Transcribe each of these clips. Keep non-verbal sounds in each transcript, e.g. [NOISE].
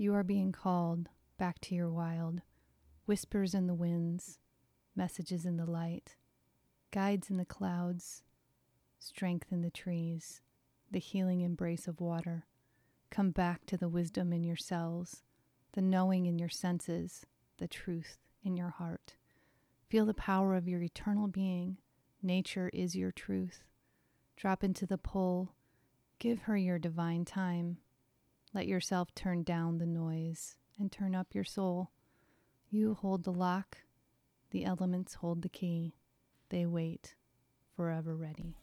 You are being called back to your wild. Whispers in the winds, messages in the light, guides in the clouds, strength in the trees, the healing embrace of water. Come back to the wisdom in your cells, the knowing in your senses, the truth in your heart. Feel the power of your eternal being. Nature is your truth. Drop into the pull. Give her your divine time. Let yourself turn down the noise and turn up your soul. You hold the lock, the elements hold the key. They wait, forever ready.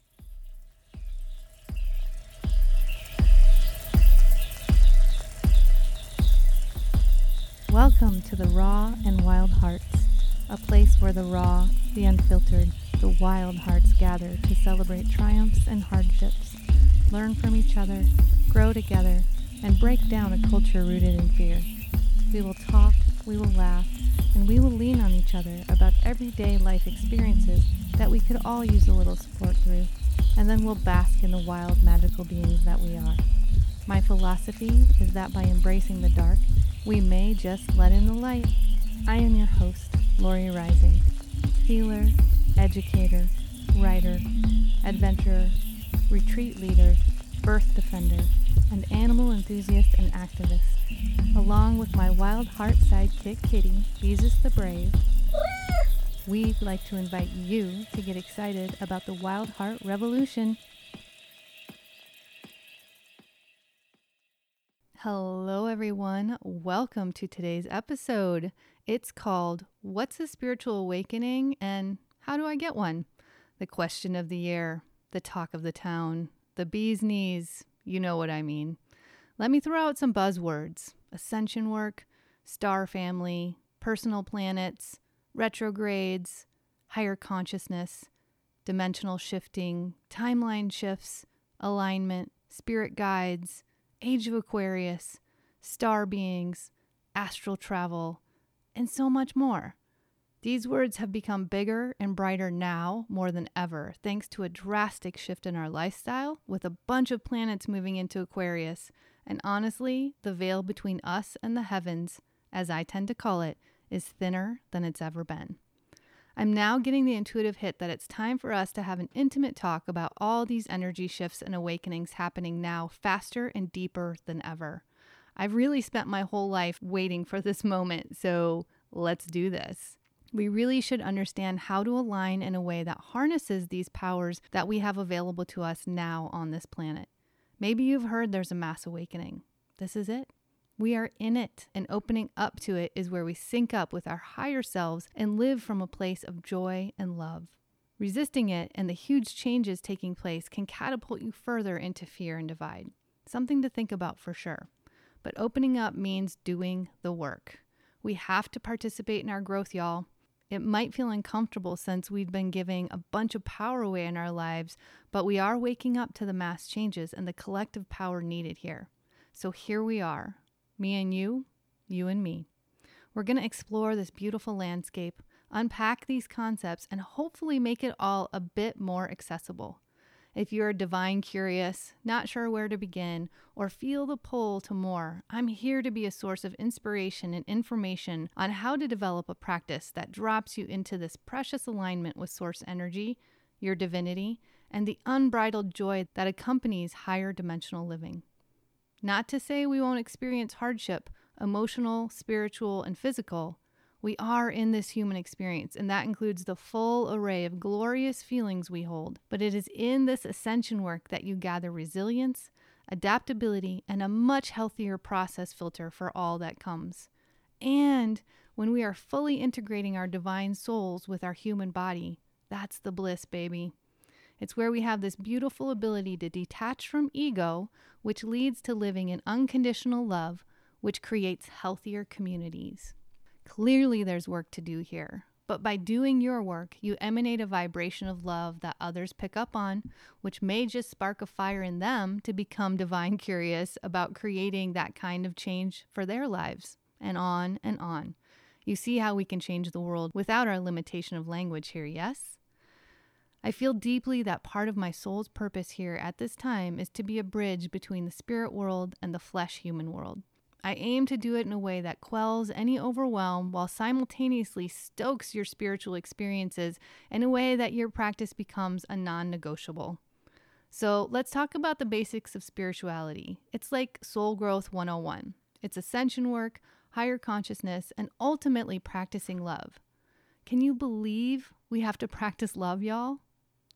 Welcome to the Raw and Wild Hearts, a place where the raw, the unfiltered, the wild hearts gather to celebrate triumphs and hardships, learn from each other, grow together, and break down a culture rooted in fear. We will talk, we will laugh, and we will lean on each other about everyday life experiences that we could all use a little support through, and then we'll bask in the wild, magical beings that we are. My philosophy is that by embracing the dark, we may just let in the light. I am your host, Lori Rising, healer, educator, writer, adventurer, retreat leader, birth defender, and animal enthusiast and activist, along with my wild heart sidekick kitty, Jesus the Brave. We'd like to invite you to get excited about the Wild Heart Revolution. Hello, everyone. Welcome to today's episode. It's called What's a Spiritual Awakening and How Do I Get One? The question of the year, the talk of the town, the bee's knees. You know what I mean. Let me throw out some buzzwords ascension work, star family, personal planets, retrogrades, higher consciousness, dimensional shifting, timeline shifts, alignment, spirit guides Age of Aquarius, star beings, astral travel, and so much more. These words have become bigger and brighter now more than ever, thanks to a drastic shift in our lifestyle with a bunch of planets moving into Aquarius. And honestly, the veil between us and the heavens, as I tend to call it, is thinner than it's ever been. I'm now getting the intuitive hit that it's time for us to have an intimate talk about all these energy shifts and awakenings happening now faster and deeper than ever. I've really spent my whole life waiting for this moment, so let's do this. We really should understand how to align in a way that harnesses these powers that we have available to us now on this planet. Maybe you've heard there's a mass awakening. This is it. We are in it, and opening up to it is where we sync up with our higher selves and live from a place of joy and love. Resisting it and the huge changes taking place can catapult you further into fear and divide. Something to think about for sure. But opening up means doing the work. We have to participate in our growth, y'all. It might feel uncomfortable since we've been giving a bunch of power away in our lives, but we are waking up to the mass changes and the collective power needed here. So here we are, me and you, you and me. We're going to explore this beautiful landscape, unpack these concepts, and hopefully make it all a bit more accessible. If you're divine curious, not sure where to begin, or feel the pull to more, I'm here to be a source of inspiration and information on how to develop a practice that drops you into this precious alignment with source energy, your divinity, and the unbridled joy that accompanies higher dimensional living. Not to say we won't experience hardship, emotional, spiritual, and physical. We are in this human experience, and that includes the full array of glorious feelings we hold. But it is in this ascension work that you gather resilience, adaptability, and a much healthier process filter for all that comes. And when we are fully integrating our divine souls with our human body, that's the bliss, baby. It's where we have this beautiful ability to detach from ego, which leads to living in unconditional love, which creates healthier communities. Clearly, there's work to do here. But by doing your work, you emanate a vibration of love that others pick up on, which may just spark a fire in them to become [LAUGHS] divine curious about creating that kind of change for their lives, and on and on. You see how we can change the world without our limitation of language here, yes? I feel deeply that part of my soul's purpose here at this time is to be a bridge between the spirit world and the flesh human world. I aim to do it in a way that quells any overwhelm while simultaneously stokes your spiritual experiences in a way that your practice becomes a non negotiable. So let's talk about the basics of spirituality. It's like Soul Growth 101 it's ascension work, higher consciousness, and ultimately practicing love. Can you believe we have to practice love, y'all?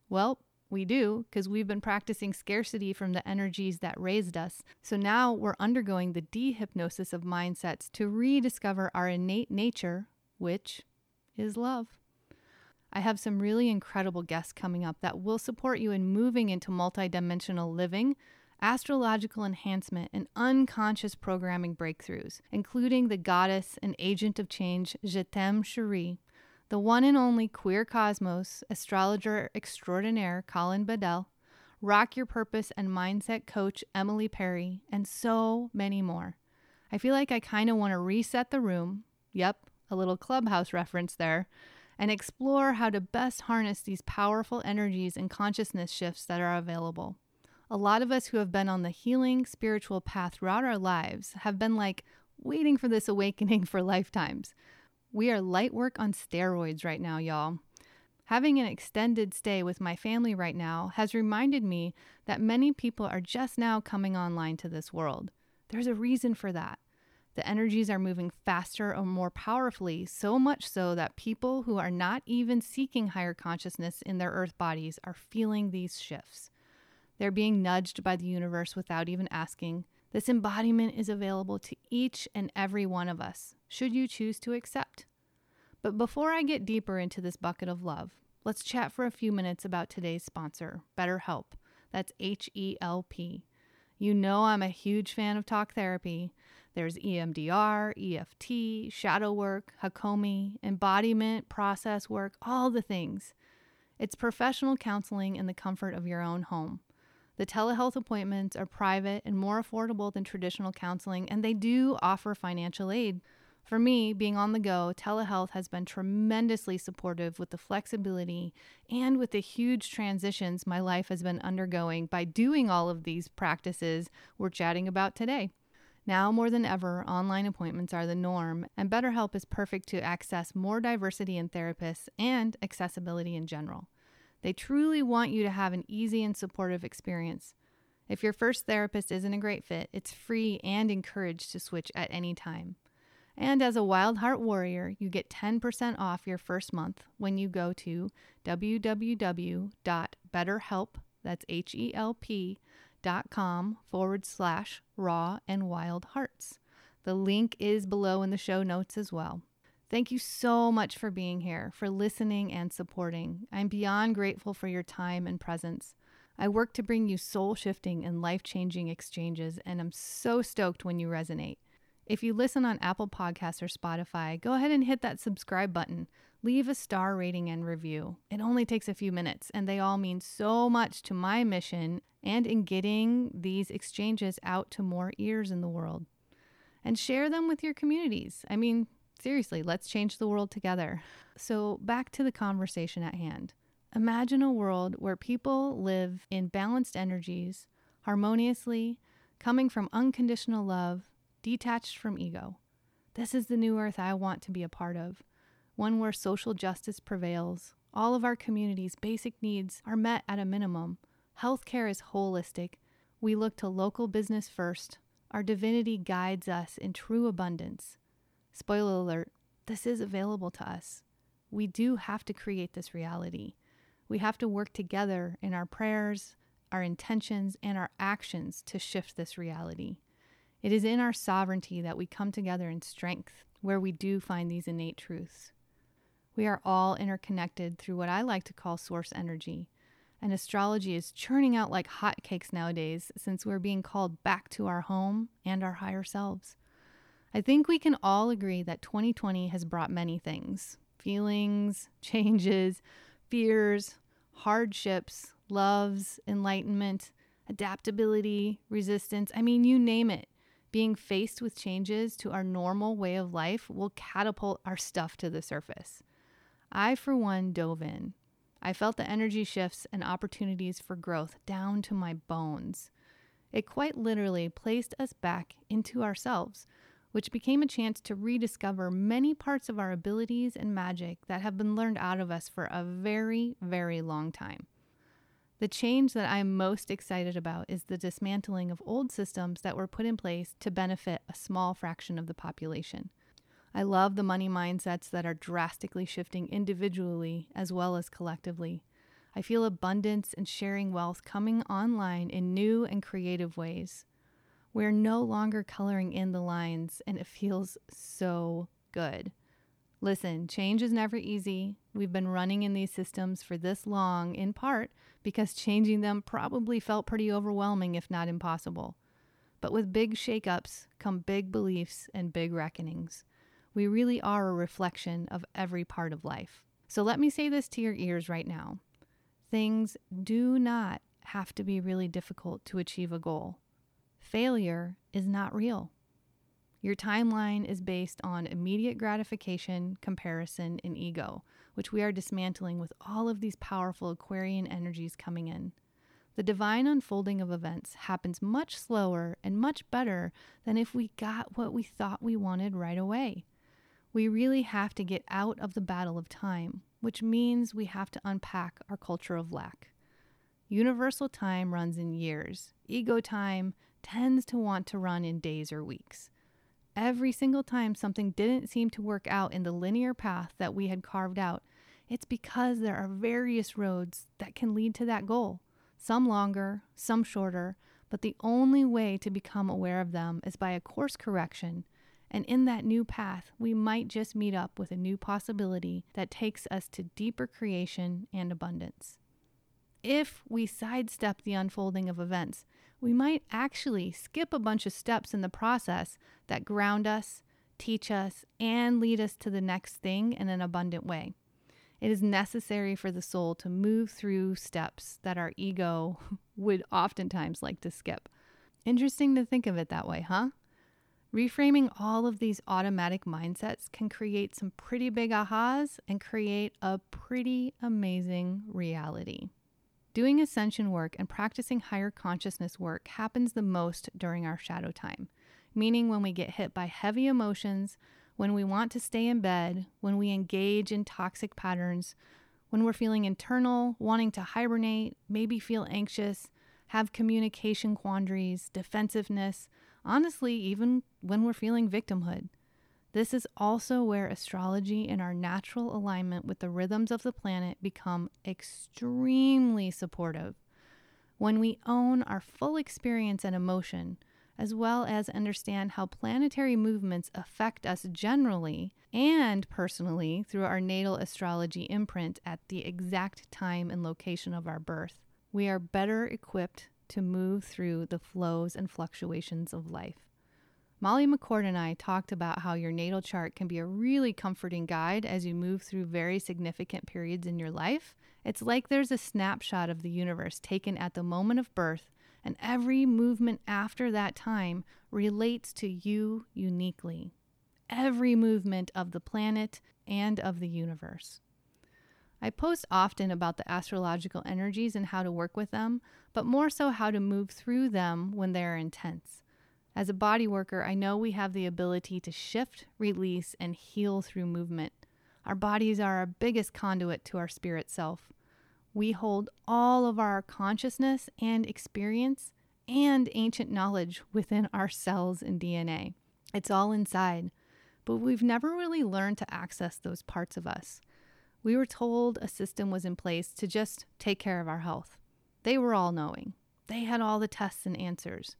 Well, we do, because we've been practicing scarcity from the energies that raised us. So now we're undergoing the dehypnosis of mindsets to rediscover our innate nature, which is love. I have some really incredible guests coming up that will support you in moving into multidimensional living, astrological enhancement, and unconscious programming breakthroughs, including the goddess and agent of change, Je t'aime Cherie, the one and only queer cosmos astrologer extraordinaire Colin Bedell, Rock Your Purpose and Mindset coach Emily Perry, and so many more. I feel like I kind of want to reset the room. Yep, a little clubhouse reference there. And explore how to best harness these powerful energies and consciousness shifts that are available. A lot of us who have been on the healing spiritual path throughout our lives have been like waiting for this awakening [LAUGHS] for lifetimes. We are light work on steroids right now, y'all. Having an extended stay with my family right now has reminded me that many people are just now coming online to this world. There's a reason for that. The energies are moving faster or more powerfully, so much so that people who are not even seeking higher consciousness in their earth bodies are feeling these shifts. They're being nudged by the universe without even asking. This embodiment is available to each and every one of us, should you choose to accept. But before I get deeper into this bucket of love, let's chat for a few minutes about today's sponsor, BetterHelp. That's H E L P. You know I'm a huge fan of talk therapy. There's EMDR, EFT, shadow work, Hakomi, embodiment, process work, all the things. It's professional counseling in the comfort of your own home. The telehealth appointments are private and more affordable than traditional counseling, and they do offer financial aid. For me, being on the go, telehealth has been tremendously supportive with the flexibility and with the huge transitions my life has been undergoing by doing all of these practices we're chatting about today. Now more than ever, online appointments are the norm, and BetterHelp is perfect to access more diversity in therapists and accessibility in general. They truly want you to have an easy and supportive experience. If your first therapist isn't a great fit, it's free and encouraged to switch at any time. And as a Wild Heart Warrior, you get 10% off your first month when you go to www.betterhelp, that's H-E-L-P, dot com forward slash raw and wild hearts. The link is below in the show notes as well. Thank you so much for being here, for listening and supporting. I'm beyond grateful for your time and presence. I work to bring you soul shifting and life changing exchanges, and I'm so stoked when you resonate. If you listen on Apple Podcasts or Spotify, go ahead and hit that subscribe button. Leave a star rating and review. It only takes a few minutes, and they all mean so much to my mission and in getting these exchanges out to more ears in the world. And share them with your communities. I mean, Seriously, let's change the world together. So, back to the conversation at hand. Imagine a world where people live in balanced energies, harmoniously, coming from unconditional love, detached from ego. This is the new earth I want to be a part of. One where social justice prevails, all of our community's basic needs are met at a minimum. Healthcare is holistic. We look to local business first. Our divinity guides us in true abundance. Spoiler alert, this is available to us. We do have to create this reality. We have to work together in our prayers, our intentions, and our actions to shift this reality. It is in our sovereignty that we come together in strength, where we do find these innate truths. We are all interconnected through what I like to call source energy. And astrology is churning out like hotcakes nowadays since we're being called back to our home and our higher selves. I think we can all agree that 2020 has brought many things feelings, changes, fears, hardships, loves, enlightenment, adaptability, resistance. I mean, you name it. Being faced with changes to our normal way of life will catapult our stuff to the surface. I, for one, dove in. I felt the energy shifts and opportunities for growth down to my bones. It quite literally placed us back into ourselves which became a chance to rediscover many parts of our abilities and magic that have been learned out of us for a very, very long time. The change that I'm most excited about is the dismantling of old systems that were put in place to benefit a small fraction of the population. I love the money mindsets that are drastically shifting individually as well as collectively. I feel abundance and sharing wealth coming online in new and creative ways. We're no longer coloring in the lines, and it feels so good. Listen, change is never easy. We've been running in these systems for this long, in part because changing them probably felt pretty overwhelming, if not impossible. But with big shakeups come big beliefs and big reckonings. We really are a reflection of every part of life. So let me say this to your ears right now things do not have to be really difficult to achieve a goal. Failure is not real. Your timeline is based on immediate gratification, comparison, and ego, which we are dismantling with all of these powerful Aquarian energies coming in. The divine unfolding of events happens much slower and much better than if we got what we thought we wanted right away. We really have to get out of the battle of time, which means we have to unpack our culture of lack. Universal time runs in years, ego time tends to want to run in days or weeks. Every single time something didn't seem to work out in the linear path that we had carved out, it's because there are various roads that can lead to that goal, some longer, some shorter, but the only way to become aware of them is by a course correction. And in that new path, we might just meet up with a new possibility that takes us to deeper creation and abundance. If we sidestep the unfolding of events, we might actually skip a bunch of steps in the process that ground us, teach us, and lead us to the next thing in an abundant way. It is necessary for the soul to move through steps that our ego [LAUGHS] would oftentimes like to skip. Interesting to think of it that way, huh? Reframing all of these automatic mindsets can create some pretty big ahas and create a pretty amazing reality. Doing ascension work and practicing higher consciousness work happens the most during our shadow time, meaning when we get hit by heavy emotions, when we want to stay in bed, when we engage in toxic patterns, when we're feeling internal, wanting to hibernate, maybe feel anxious, have communication quandaries, defensiveness, honestly, even when we're feeling victimhood. This is also where astrology and our natural alignment with the rhythms of the planet become extremely supportive. When we own our full experience and emotion, as well as understand how planetary movements affect us generally and personally through our natal astrology imprint at the exact time and location of our birth, we are better equipped to move through the flows and fluctuations of life. Molly McCord and I talked about how your natal chart can be a really comforting guide as you move through very significant periods in your life. It's like there's a snapshot of the universe taken at the moment of birth, and every movement after that time relates to you uniquely. Every movement of the planet and of the universe. I post often about the astrological energies and how to work with them, but more so how to move through them when they are intense. As a body worker, I know we have the ability to shift, release, and heal through movement. Our bodies are our biggest conduit to our spirit self. We hold all of our consciousness and experience and ancient knowledge within our cells and DNA. It's all inside, but we've never really learned to access those parts of us. We were told a system was in place to just take care of our health. They were all knowing, they had all the tests and answers.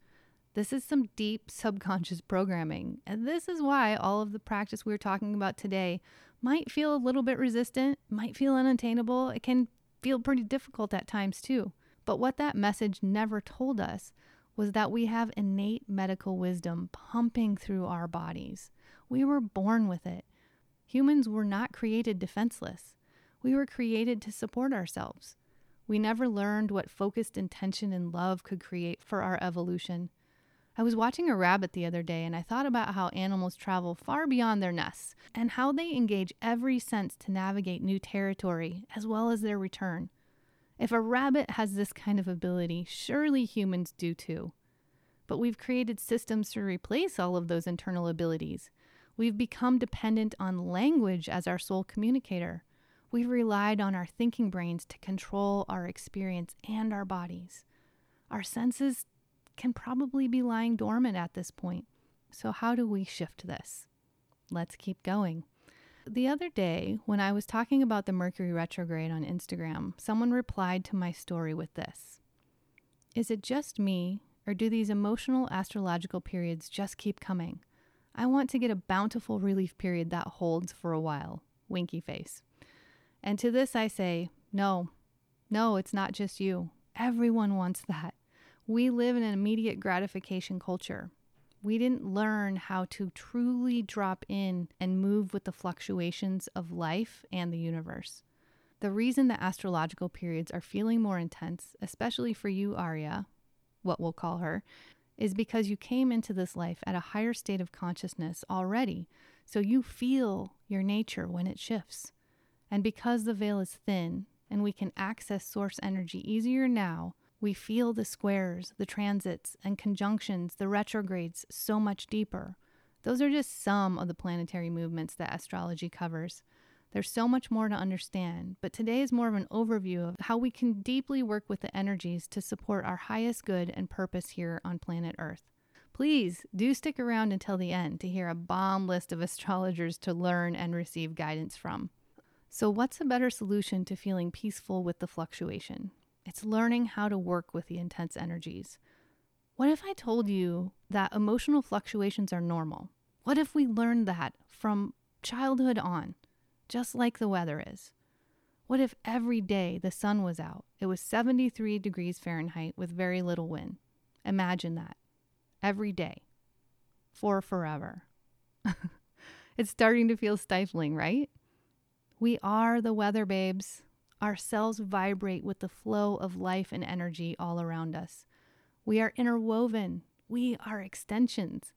This is some deep subconscious programming, and this is why all of the practice we're talking about today might feel a little bit resistant, might feel unattainable. It can feel pretty difficult at times too. But what that message never told us was that we have innate medical wisdom pumping through our bodies. We were born with it. Humans were not created defenseless. We were created to support ourselves. We never learned what focused intention and love could create for our evolution. I was watching a rabbit the other day and I thought about how animals travel far beyond their nests and how they engage every sense to navigate new territory as well as their return. If a rabbit has this kind of ability, surely humans do too. but we've created systems to replace all of those internal abilities. We've become dependent on language as our sole communicator. We've relied on our thinking brains to control our experience and our bodies. Our senses can probably be lying dormant at this point. So, how do we shift this? Let's keep going. The other day, when I was talking about the Mercury retrograde on Instagram, someone replied to my story with this Is it just me, or do these emotional astrological periods just keep coming? I want to get a bountiful relief period that holds for a while. Winky face. And to this I say, no, no, it's not just you. Everyone wants that. We live in an immediate gratification culture we didn't learn how to truly drop in and move with the fluctuations of life and the universe. The reason the astrological periods are feeling more intense, especially for you, Arya, what we'll call her, is because you came into this life at a higher state of consciousness already, so you feel your nature when it shifts. And because the veil is thin and we can access source energy easier now, we feel the squares, the transits, and conjunctions, the retrogrades so much deeper. Those are just some of the planetary movements that astrology covers. There's so much more to understand, but today is more of an overview of how we can deeply work with the energies to support our highest good and purpose here on planet Earth. Please do stick around until the end to hear a bomb list of [LAUGHS] astrologers to learn and receive guidance from. So, what's a better solution to feeling peaceful with the fluctuation? It's learning how to work with the intense energies. What if I told you that emotional fluctuations are normal? What if we learned that from childhood on, just like the weather is? What if every day the sun was out? It was 73 degrees Fahrenheit with very little wind. Imagine that. Every day. For forever. [LAUGHS] it's starting to feel stifling, right? We are the weather babes. Our cells vibrate with the flow of life and energy all around us. We are interwoven, we are extensions.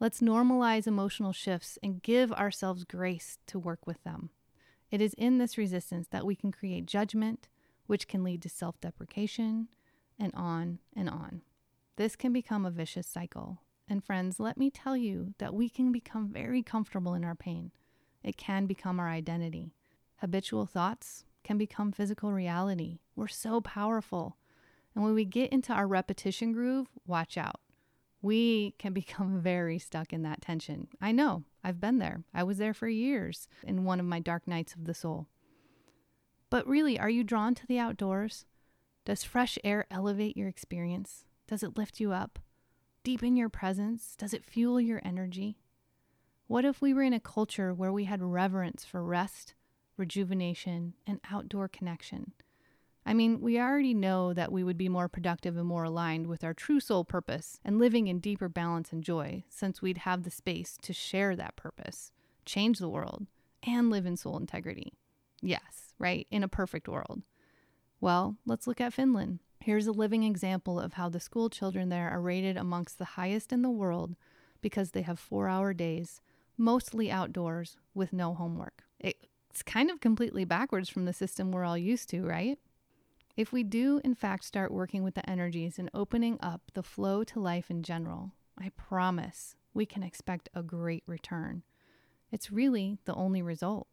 Let's normalize emotional shifts and give ourselves grace to work with them. It is in this resistance that we can create judgment, which can lead to self deprecation, and on and on. This can become a vicious cycle. And friends, let me tell you that we can become very comfortable in our pain. It can become our identity. Habitual thoughts, can become physical reality. We're so powerful. And when we get into our repetition groove, watch out. We [LAUGHS] can become very stuck in that tension. I know, I've been there. I was there for years in one of my dark nights of the soul. But really, are you drawn to the outdoors? Does fresh air elevate your experience? Does it lift you up? Deepen your presence? Does it fuel your energy? What if we were in a culture where we had reverence for rest, rejuvenation, and outdoor connection. I mean, we already know that we would be more productive and more aligned with our true soul purpose and living in deeper balance and joy since we'd have the space to share that purpose, change the world, and live in soul integrity. Yes, right? In a perfect world. Well, let's look at Finland. Here's a living example of how the school children there are rated amongst the highest in the world because they have four hour days, mostly outdoors, with no homework. It it's kind of completely backwards from the system we're all used to, right? If we do, in fact, start working with the energies and opening up the flow to life in general, I promise we can expect a great return. It's really the only result.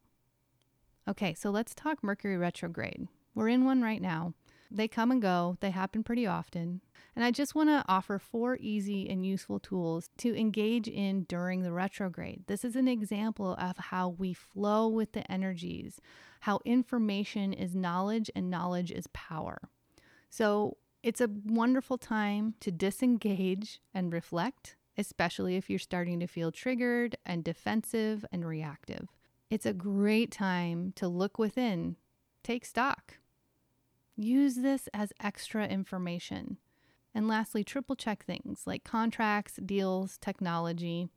Okay, so let's talk Mercury retrograde. We're in one right now. They come and go, they happen pretty often. And I just want to offer four easy and useful tools to engage in during the retrograde. This is an example of how we flow with the energies, how information is knowledge and knowledge is power. So it's a wonderful time to disengage and reflect, especially if you're starting to feel triggered and defensive and reactive. It's a great time to look within, take stock. Use this as extra information. And lastly, triple check things like contracts, deals, technology.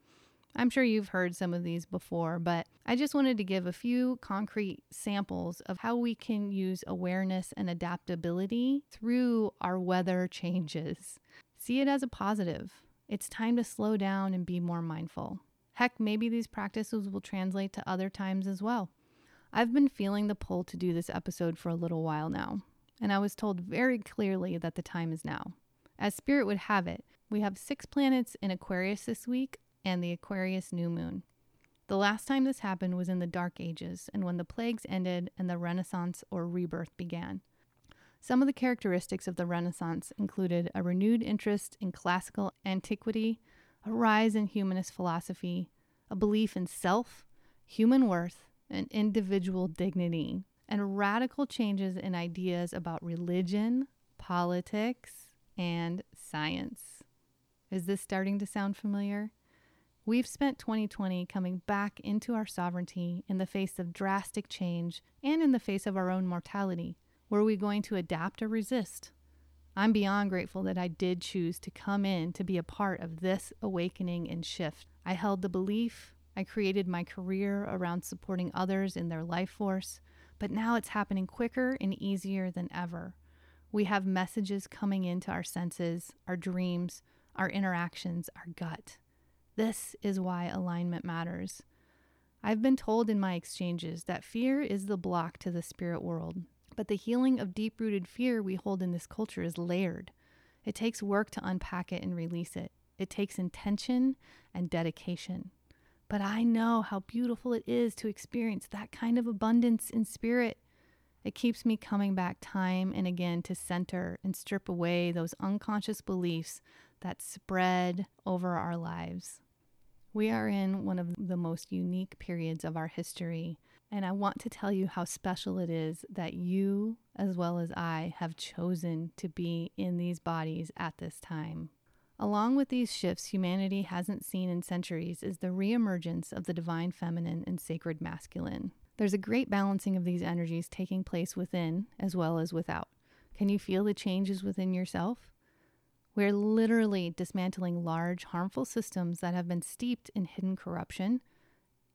I'm sure you've heard some of these before, but I just wanted to give a few concrete samples of how we can use awareness and adaptability through our weather changes. See it as a positive. It's time to slow down and be more mindful. Heck, maybe these practices will translate to other times as well. I've been feeling the pull to do this episode for a little while now, and I was told very clearly that the time is now. As Spirit would have it, We have six planets in Aquarius this week and the Aquarius new moon. The last time this happened was in the Dark Ages and when the plagues ended and the Renaissance or rebirth began. Some of the characteristics of the Renaissance included a renewed interest in classical antiquity, a rise in humanist philosophy, a belief in self, human worth, and individual dignity, and radical changes in ideas about religion, politics, and science. Is this starting to sound familiar? We've spent 2020 coming back into our sovereignty in the face of drastic change and in the face of our own mortality. Were we going to adapt or resist? I'm beyond grateful that I did choose to come in to be a part of this awakening and shift. I held the belief, I created my career around supporting others in their life force, but now it's happening quicker and easier than ever. We have messages coming into our senses, our dreams, our interactions, our gut. This is why alignment matters. I've been told in my exchanges that fear is the block to the spirit world, but the healing of deep rooted fear we hold in this culture is layered. It takes work to unpack it and release it, it takes intention and dedication. But I know how beautiful it is to experience that kind of abundance in spirit. It keeps me coming back time and again to center and strip away those unconscious beliefs that spread over our lives. We are in one of the most unique periods of our history and I want to tell you how special it is that you, as well as I, have chosen to be in these bodies at this time. Along with these shifts humanity hasn't seen in centuries is the reemergence of the divine feminine and sacred masculine. There's a great balancing of these energies taking place within as well as without. Can you feel the changes within yourself? We're literally dismantling large, harmful systems that have been steeped in hidden corruption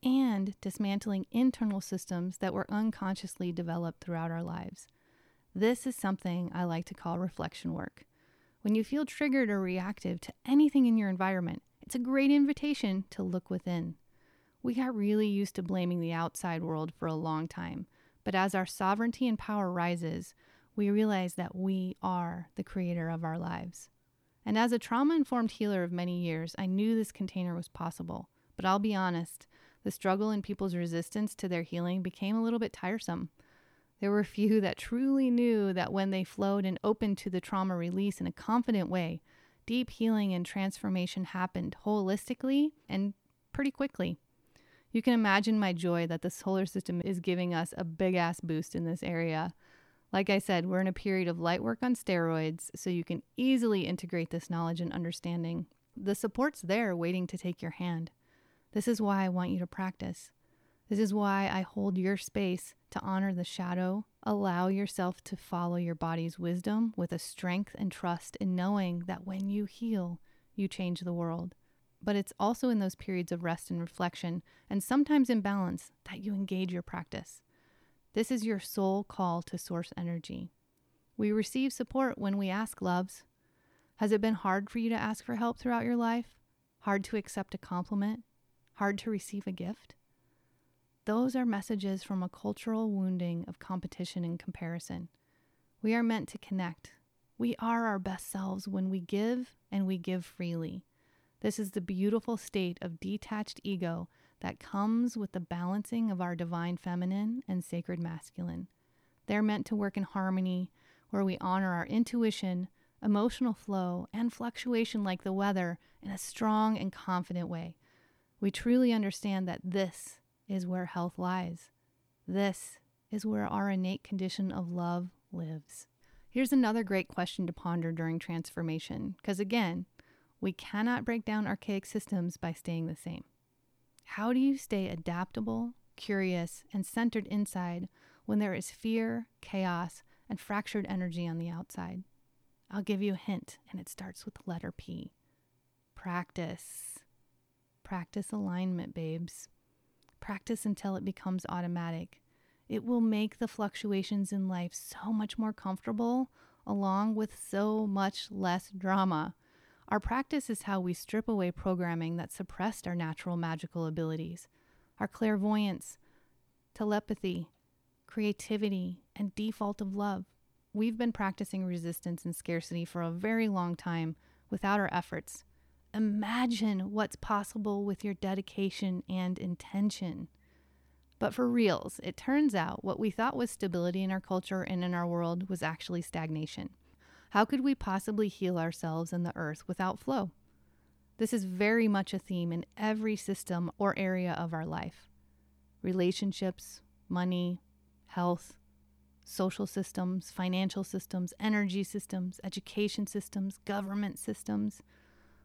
and dismantling internal systems that were unconsciously developed throughout our lives. This is something I like to call reflection work. When you feel triggered or reactive to anything in your environment, it's a great invitation to look within. We got really used to blaming the outside world for a long time, but as our sovereignty and power rises, we realize that we are the creator of our lives. And as a trauma informed healer of many years, I knew this container was possible. But I'll be honest, the struggle in people's resistance to their healing became a little bit tiresome. There were few that truly knew that when they flowed and opened to the trauma release in a confident way, deep healing and transformation happened holistically and pretty quickly. You can imagine my joy that the solar system is giving us a big ass boost in this area. Like I said, we're in a period of light work on steroids, so you can easily integrate this knowledge and understanding. The support's there waiting to take your hand. This is why I want you to practice. This is why I hold your space to honor the shadow. Allow yourself to follow your body's wisdom with a strength and trust in knowing that when you heal, you change the world. But it's also in those periods of rest and reflection, and sometimes in balance, that you engage your practice. This is your soul call to source energy. We receive support when we ask loves. Has it been hard for you to ask for help throughout your life? Hard to accept a compliment? hard to receive a gift? Those are messages from a cultural wounding of competition and comparison. We are meant to connect. We are our best selves when we give and we give freely. This is the beautiful state of detached ego that comes with the balancing of our divine feminine and sacred masculine. They're meant to work in harmony where we honor our intuition, emotional flow, and fluctuation like the weather in a strong and confident way. We truly understand that this is where health lies. This is where our innate condition of love lives. Here's another great question to ponder during transformation, because again, we cannot break down archaic systems by staying the same. How do you stay adaptable, curious, and centered inside when there is fear, chaos, and fractured energy on the outside? I'll give you a hint, and it starts with the letter P. Practice. Practice alignment, babes. Practice until it becomes automatic. It will make the fluctuations in life so much more comfortable, along with so much less drama. Our practice is how we strip away programming that suppressed our natural magical abilities, our clairvoyance, telepathy, creativity, and default of love. We've been practicing resistance and scarcity for a very long time without our efforts. Imagine what's possible with your dedication and intention. But for reals, it turns out what we thought was stability in our culture and in our world was actually stagnation. How could we possibly heal ourselves and the earth without flow? This is very much a theme in every system or area of our life relationships, money, health, social systems, financial systems, energy systems, education systems, government systems.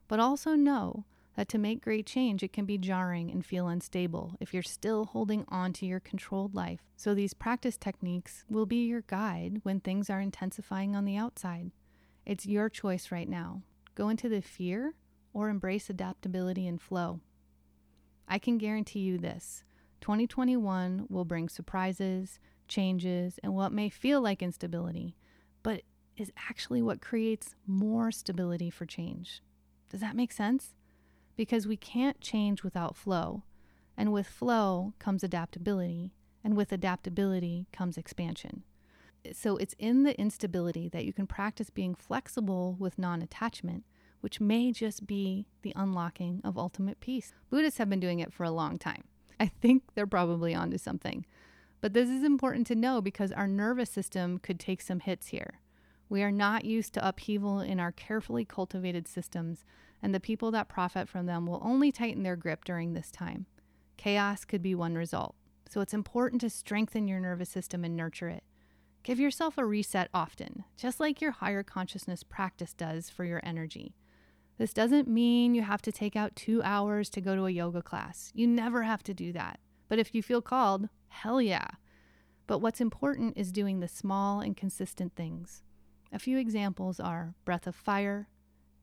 But also know that to make great change, it can be jarring and feel unstable if you're still holding on to your controlled life. So, these practice techniques will be your guide when things are intensifying on the outside. It's your choice right now. Go into the fear or embrace adaptability and flow. I can guarantee you this 2021 will bring surprises, changes, and what may feel like instability, but is actually what creates more stability for change. Does that make sense? Because we can't change without flow, and with flow comes adaptability, and with adaptability comes expansion. So it's in the instability that you can practice being flexible with non attachment, which may just be the unlocking of ultimate peace. Buddhists have been doing it for a long time. I think they're probably onto something. But this is important to know because our nervous system could take some hits here. We are not used to upheaval in our carefully cultivated systems, and the people that profit from them will only tighten their grip during this time. Chaos could be one result, so it's important to strengthen your nervous system and nurture it. Give yourself a reset often, just like your higher consciousness practice does for your energy. This doesn't mean you have to take out two hours to go to a yoga class. You never have to do that. But if you feel called, hell yeah. But what's important is doing the small and consistent things. A few examples are breath of fire,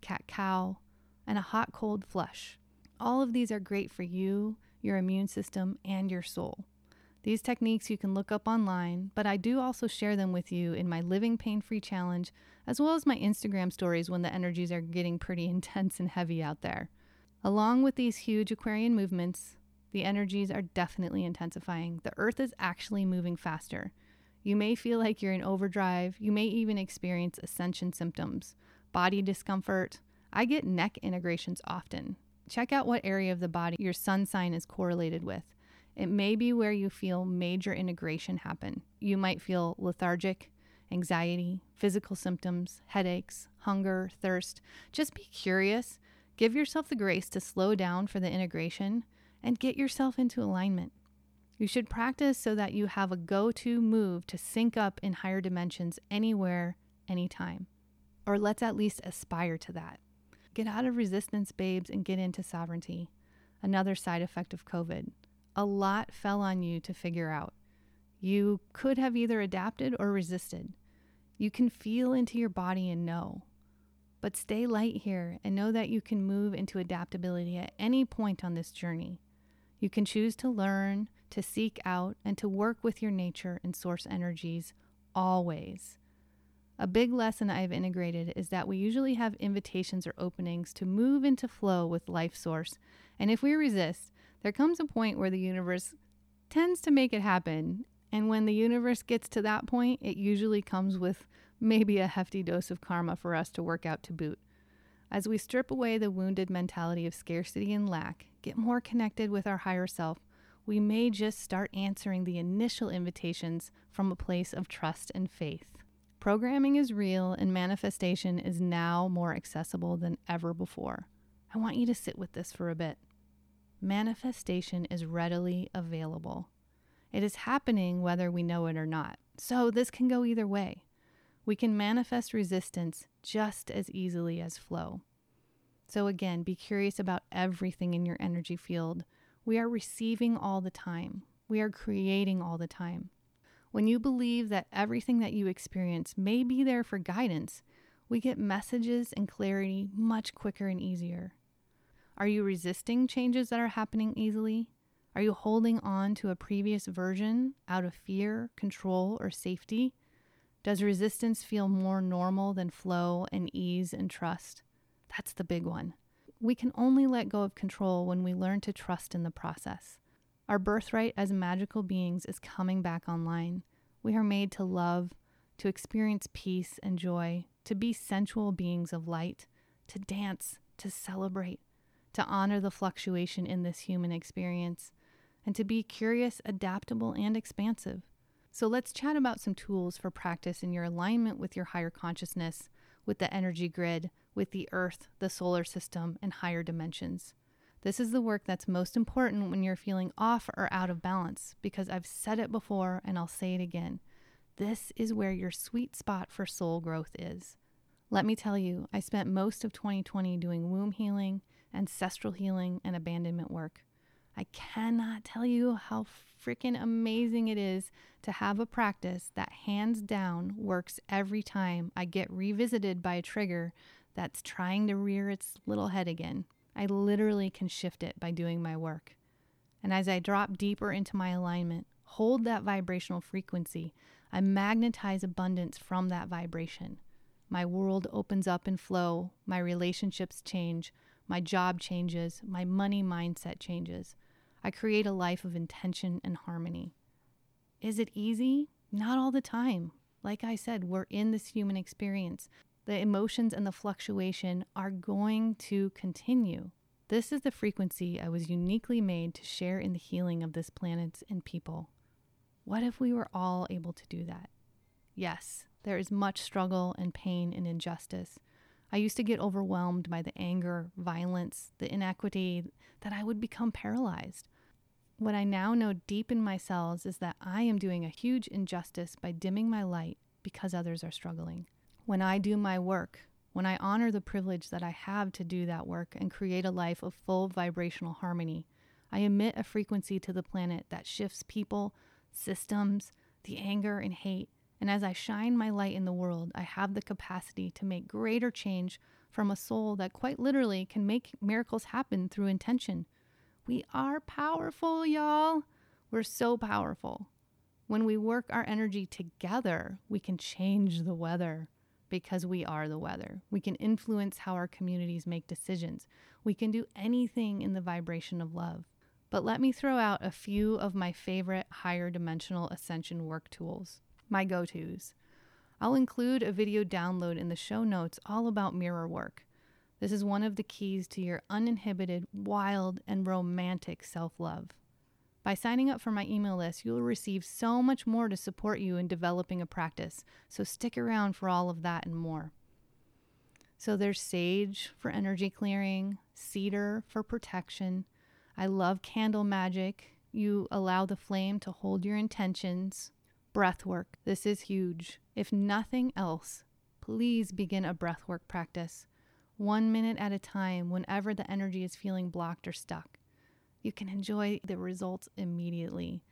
cat cow, and a hot cold flush. All of these are great for you, your immune system, and your soul. These techniques you can look up online, but I do also share them with you in my Living Pain Free Challenge, as well as my Instagram stories when the energies are getting pretty [LAUGHS] intense and heavy out there. Along with these huge Aquarian movements, the energies are definitely intensifying. The Earth is actually moving faster. You may feel like you're in overdrive. You may even experience ascension symptoms, body discomfort. I get neck integrations often. Check out what area of the body your sun sign is correlated with. It may be where you feel major integration happen. You might feel lethargic, anxiety, physical symptoms, headaches, hunger, thirst. Just be curious. Give yourself the grace to slow down for the integration and get yourself into alignment. You should practice so that you have a go to move to sync up in higher dimensions anywhere, anytime. Or let's at least aspire to that. Get out of resistance, babes, and get into sovereignty. Another side effect of COVID a lot fell on you to figure out. You could have either adapted or resisted. You can feel into your body and know. But stay light here and know that you can move into adaptability at any point on this journey. You can choose to learn, to seek out, and to work with your nature and source energies always. A big lesson I've integrated is that we usually have invitations or openings to move into flow with life source, and if we resist, there comes a point where the universe tends to make it happen. And when the universe gets to that point, it usually comes with maybe a hefty dose of karma for us to work out to boot. As we strip away the wounded mentality of scarcity and lack, get more connected with our higher self, we may just start answering the initial invitations from a place of trust and faith. Programming is real and manifestation is now more accessible than ever before. I want you to sit with this for a bit manifestation is readily available. It is happening whether we know it or not. So this can go either way. We can manifest resistance just as easily as flow. So, again, be curious about everything in your energy field. We are receiving all the time, we are creating all the time. When you believe that everything that you experience may be there for guidance, we get messages and clarity much quicker and easier. Are you resisting changes that are happening easily? Are you holding on to a previous version out of fear, control, or safety? Does resistance feel more normal than flow and ease and trust? That's the big one. We can only let go of control when we learn to trust in the process. Our birthright as magical beings is coming back online. We are made to love, to experience peace and joy, to be sensual beings of light, to dance, to celebrate, to honor the fluctuation in this human experience, and to be curious, adaptable, and expansive. So let's chat about some tools for practice in your alignment with your higher consciousness, with the energy grid, with the earth, the solar system, and higher dimensions. This is the work that's most important when you're feeling off or out of balance, because I've said it before and I'll say it again. This is where your sweet spot for soul growth is. Let me tell you, I spent most of 2020 doing womb healing, ancestral healing, and abandonment work. I cannot tell you how freaking amazing it is to have a practice that hands down works every time I get revisited by a trigger that's trying to rear its little head again. I literally can shift it by doing my work. And as I drop deeper into my alignment, hold that vibrational frequency, I magnetize abundance from that vibration. My world opens up and flow, my relationships change, my job changes, my money mindset changes. I create a life of intention and harmony. Is it easy? Not all the time. Like I said, we're in this human experience. The emotions and the fluctuation are going to continue. This is the frequency I was uniquely made to share in the healing of this planet and people. What if we were all able to do that? Yes, there is much struggle and pain and injustice. I used to get overwhelmed by the anger, violence, the inequity that I would become paralyzed. What I now know deep in my cells is that I am doing a huge injustice by dimming my light because others are struggling. When I do my work, when I honor the privilege that I have to do that work and create a life of full vibrational harmony, I emit a frequency to the planet that shifts people, systems, the anger and hate. And as I shine my light in the world, I have the capacity to make greater change from a soul that quite literally can make miracles happen through intention we are powerful, y'all. We're so powerful. When we work our energy together, we can change the weather because we are the weather. We can influence how our communities make decisions. We can do anything in the vibration of love. But let me throw out a few of my favorite higher dimensional ascension work tools, my go tos. I'll include a video download in the show notes all about mirror work. This is one of the keys to your uninhibited, wild, and romantic self love. By signing up for my email list, you'll receive so much more to support you in developing a practice. So stick around for all of that and more. So there's sage for energy clearing, cedar for protection. I love candle magic. You allow the flame to hold your intentions. Breath work. This is huge. If nothing else, please begin a breath work practice one minute at a time whenever the energy is feeling blocked or stuck. You can enjoy the results immediately.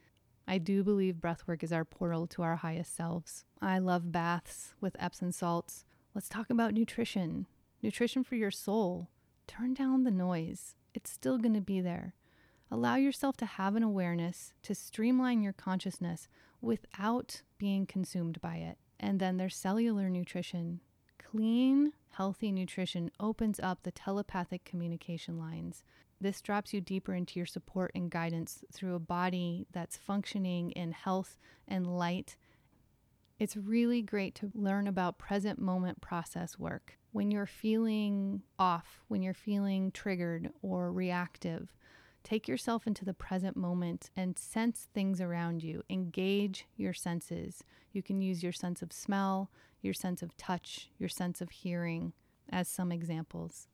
I do believe breathwork is our portal to our highest selves. I love baths with Epsom salts. Let's talk about nutrition. Nutrition for your soul. Turn down the noise, it's still going to be there. Allow yourself to have an awareness to streamline your consciousness without being consumed by it. And then there's cellular nutrition. Clean, healthy nutrition opens up the telepathic communication lines. This drops you deeper into your support and guidance through a body that's functioning in health and light. It's really great to learn about present moment process work. When you're feeling off, when you're feeling triggered or reactive, take yourself into the present moment and sense things around you. Engage your senses. You can use your sense of smell, your sense of touch, your sense of hearing as some examples.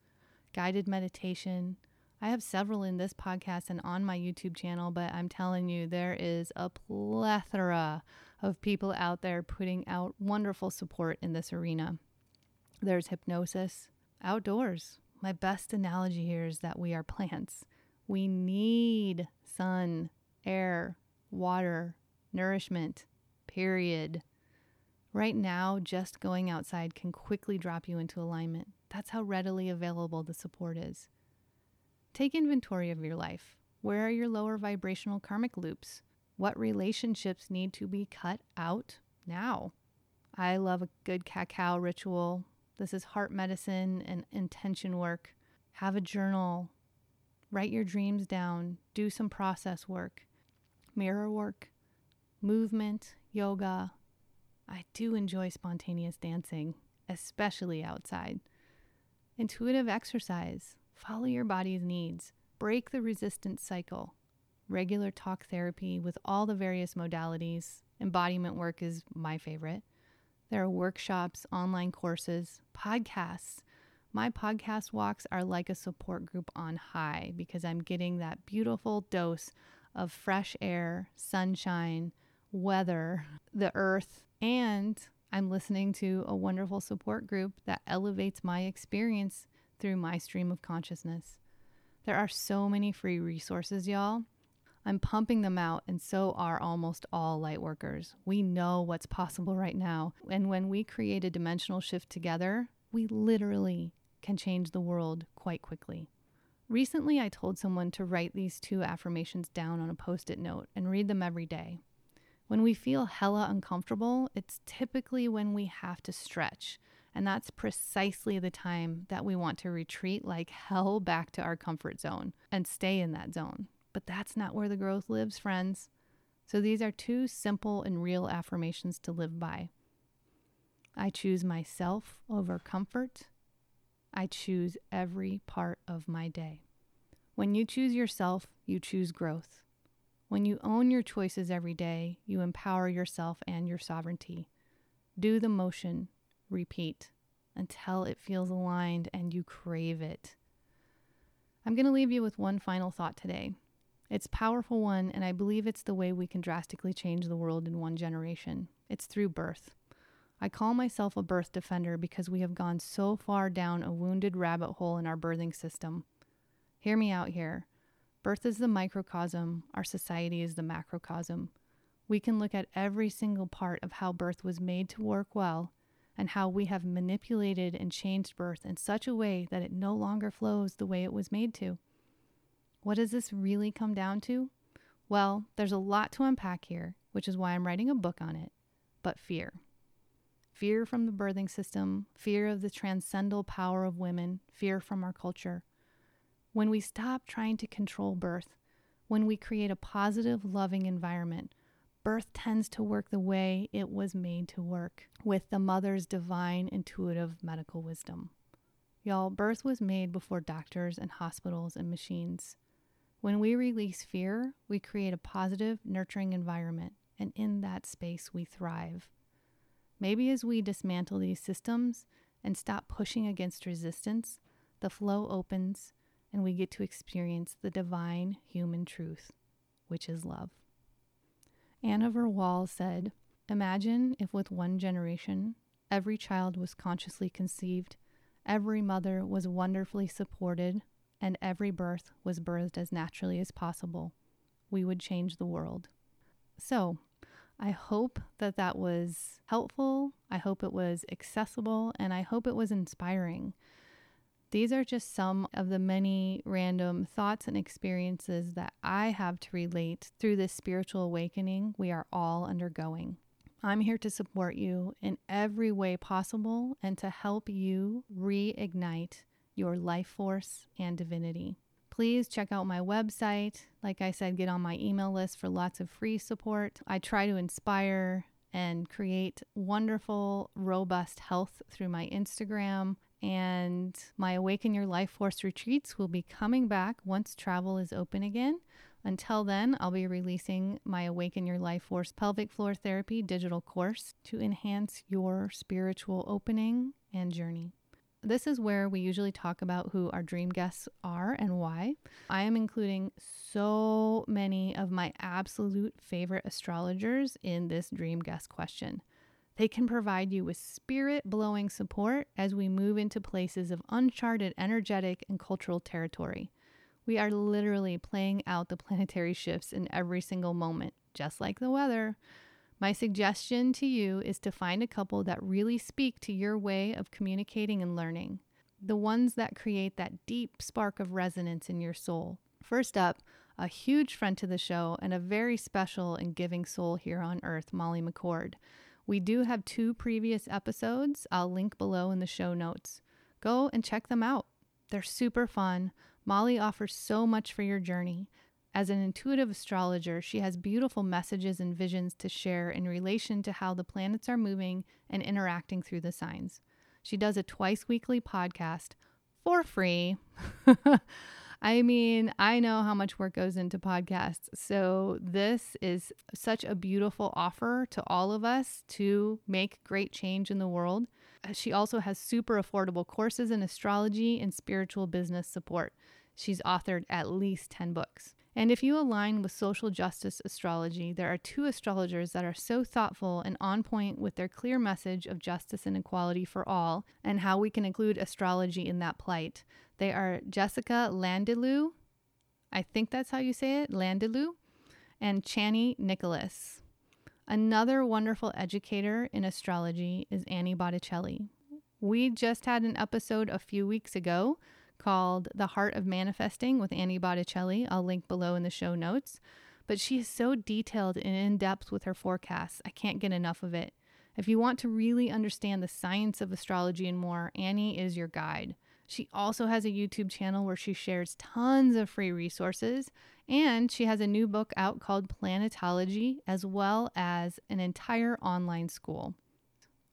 Guided meditation. I have several in this podcast and on my YouTube channel, but I'm telling you, there is a plethora of people out there putting out wonderful support in this arena. There's hypnosis, outdoors. My best analogy here is that we are plants. We need sun, air, water, nourishment, period. Right now, just going outside can quickly drop you into alignment. That's how readily available the support is. Take inventory of your life. Where are your lower vibrational karmic loops? What relationships need to be cut out now? I love a good cacao ritual. This is heart medicine and intention work. Have a journal. Write your dreams down. Do some process work. Mirror work. Movement, yoga, I do enjoy spontaneous dancing, especially outside. intuitive exercise, follow your body's needs, break the resistance cycle, regular talk therapy with all the various modalities. Embodiment work is my favorite. There are workshops, online courses, podcasts. My podcast walks are like a support group on high because I'm getting that beautiful dose of fresh air, sunshine, weather, the earth, and I'm listening to a wonderful support group that elevates my experience through my stream of consciousness. There are so many free resources, y'all. I'm pumping them out, and so are almost all light workers. We know what's possible right now. And when we create a dimensional shift together, we literally can change the world quite quickly. Recently, I told someone to write these two affirmations down on a post it note and read them every day. When we feel hella uncomfortable, it's typically when we have to stretch. And that's precisely the time that we want to retreat like hell back to our comfort zone and stay in that zone. But that's not where the growth lives, friends. So these are two simple and real affirmations to live by. I choose myself over comfort. I choose every part of my day. When you choose yourself, you choose growth. When you own your choices every day, you empower yourself and your sovereignty. Do the motion, repeat until it feels aligned and you crave it. I'm going to leave you with one final thought today. It's a powerful one, and I believe it's the way we can drastically change the world in one generation. It's through birth. I call myself a birth defender because we have gone so far down a wounded rabbit hole in our birthing system. Hear me out here. Birth is the microcosm, our society is the macrocosm. We can look at every single part of how birth was made to work well and how we have manipulated and changed birth in such a way that it no longer flows the way it was made to. What does this really come down to? Well, there's a lot to unpack here, which is why I'm writing a book on it. But fear. Fear from the birthing system, fear of the transcendental power of women, fear from our culture. When we stop trying to control birth, when we create a positive, loving environment, birth tends to work the way it was made to work, with the mother's divine, intuitive medical wisdom. Y'all, birth was made before doctors and hospitals and machines. When we release fear, we create a positive, nurturing environment, and in that space, we thrive. Maybe as we dismantle these systems and stop pushing against resistance, the flow opens and we get to experience the divine human truth, which is love. Anna Verwall said, Imagine if with one generation, every child was consciously conceived, every mother was wonderfully supported, and every birth was birthed as naturally as possible. We would change the world. So, I hope that that was helpful. I hope it was accessible, and I hope it was inspiring. These are just some of the many random thoughts and experiences that I have to relate through this spiritual awakening we are all undergoing. I'm here to support you in every way possible and to help you reignite your life force and divinity. Please check out my website. Like I said, get on my email list for lots of free support. I try to inspire and create wonderful, robust health through my Instagram and my Awaken Your Life Force retreats will be coming back once travel is open again. Until then, I'll be releasing my Awaken Your Life Force pelvic floor therapy digital course to enhance your spiritual opening and journey. This is where we usually talk about who our dream guests are and why. I am including so many of my absolute favorite astrologers in this dream guest question. They can provide you with spirit blowing support as we move into places of uncharted energetic and cultural territory. We are literally playing out the planetary shifts in every single moment, just like the weather. My suggestion to you is to find a couple that really speak to your way of communicating and learning, the ones that create that deep spark of resonance in your soul. First up, a huge friend to the show and a very special and giving soul here on earth, Molly McCord. We do have two previous episodes. I'll link below in the show notes. Go and check them out. They're super fun. Molly offers so much for your journey. As an intuitive astrologer, she has beautiful messages and visions to share in relation to how the planets are moving and interacting through the signs. She does a twice weekly podcast for free. [LAUGHS] I mean, I know how much work goes into podcasts. So, this is such a beautiful offer to all of us to make great change in the world. Uh, she also has super affordable courses in astrology and spiritual business support. She's authored at least 10 books. And if you align with social justice astrology, there are two astrologers that are so thoughtful and on point with their clear message of justice and equality for all and how we can include astrology in that plight. They are Jessica Lanyadoo, I think that's how you say it, Lanyadoo, and Chani Nicholas. Another wonderful educator in astrology is Annie Botticelli. We just had an episode a few weeks ago called The Heart of Manifesting with Annie Botticelli. I'll link below in the show notes. But she is so detailed and in depth with her forecasts. I can't get enough of it. If you want to really understand the science of astrology and more, Annie is your guide. She also has a YouTube channel where she shares tons of free resources, and she has a new book out called Planetology, as well as an entire online school.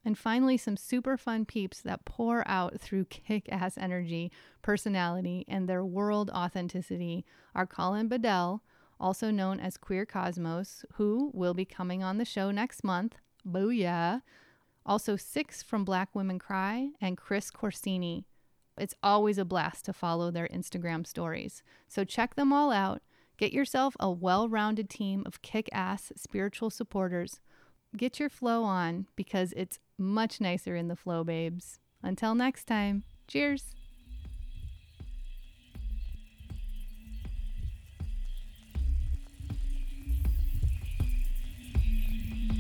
And finally, some super fun peeps that pour out through [LAUGHS] kick ass energy, personality, and their world authenticity are Colin Bedell, also known as Queer Cosmos, who will be coming on the show next month. Booyah! Also, Six from Black Women Cry and Chris Corsini. It's always a blast to follow their Instagram stories. So check them all out. Get yourself a well rounded team of kick ass spiritual supporters get your flow on because it's much nicer in the flow, babes. Until next time, cheers.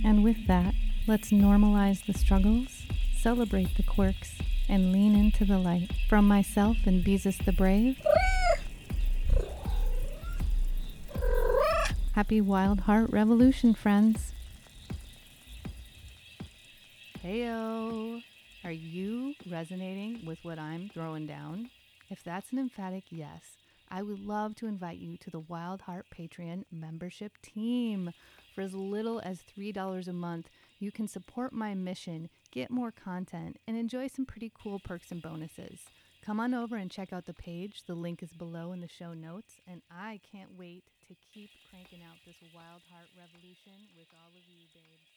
And with that, let's normalize the struggles, celebrate the quirks, and lean into the light. From myself and Beezus the Brave, happy Wild Heart Revolution, friends. Heyo! Are you resonating with what I'm throwing down? If that's an emphatic yes, I would love to invite you to the Wild Heart Patreon membership team. For as little as $3 a month, you can support my mission, get more content, and enjoy some pretty cool perks and bonuses. Come on over and check out the page. The link is below in the show notes, and I can't wait to keep cranking out this Wild Heart revolution with all of you, babes.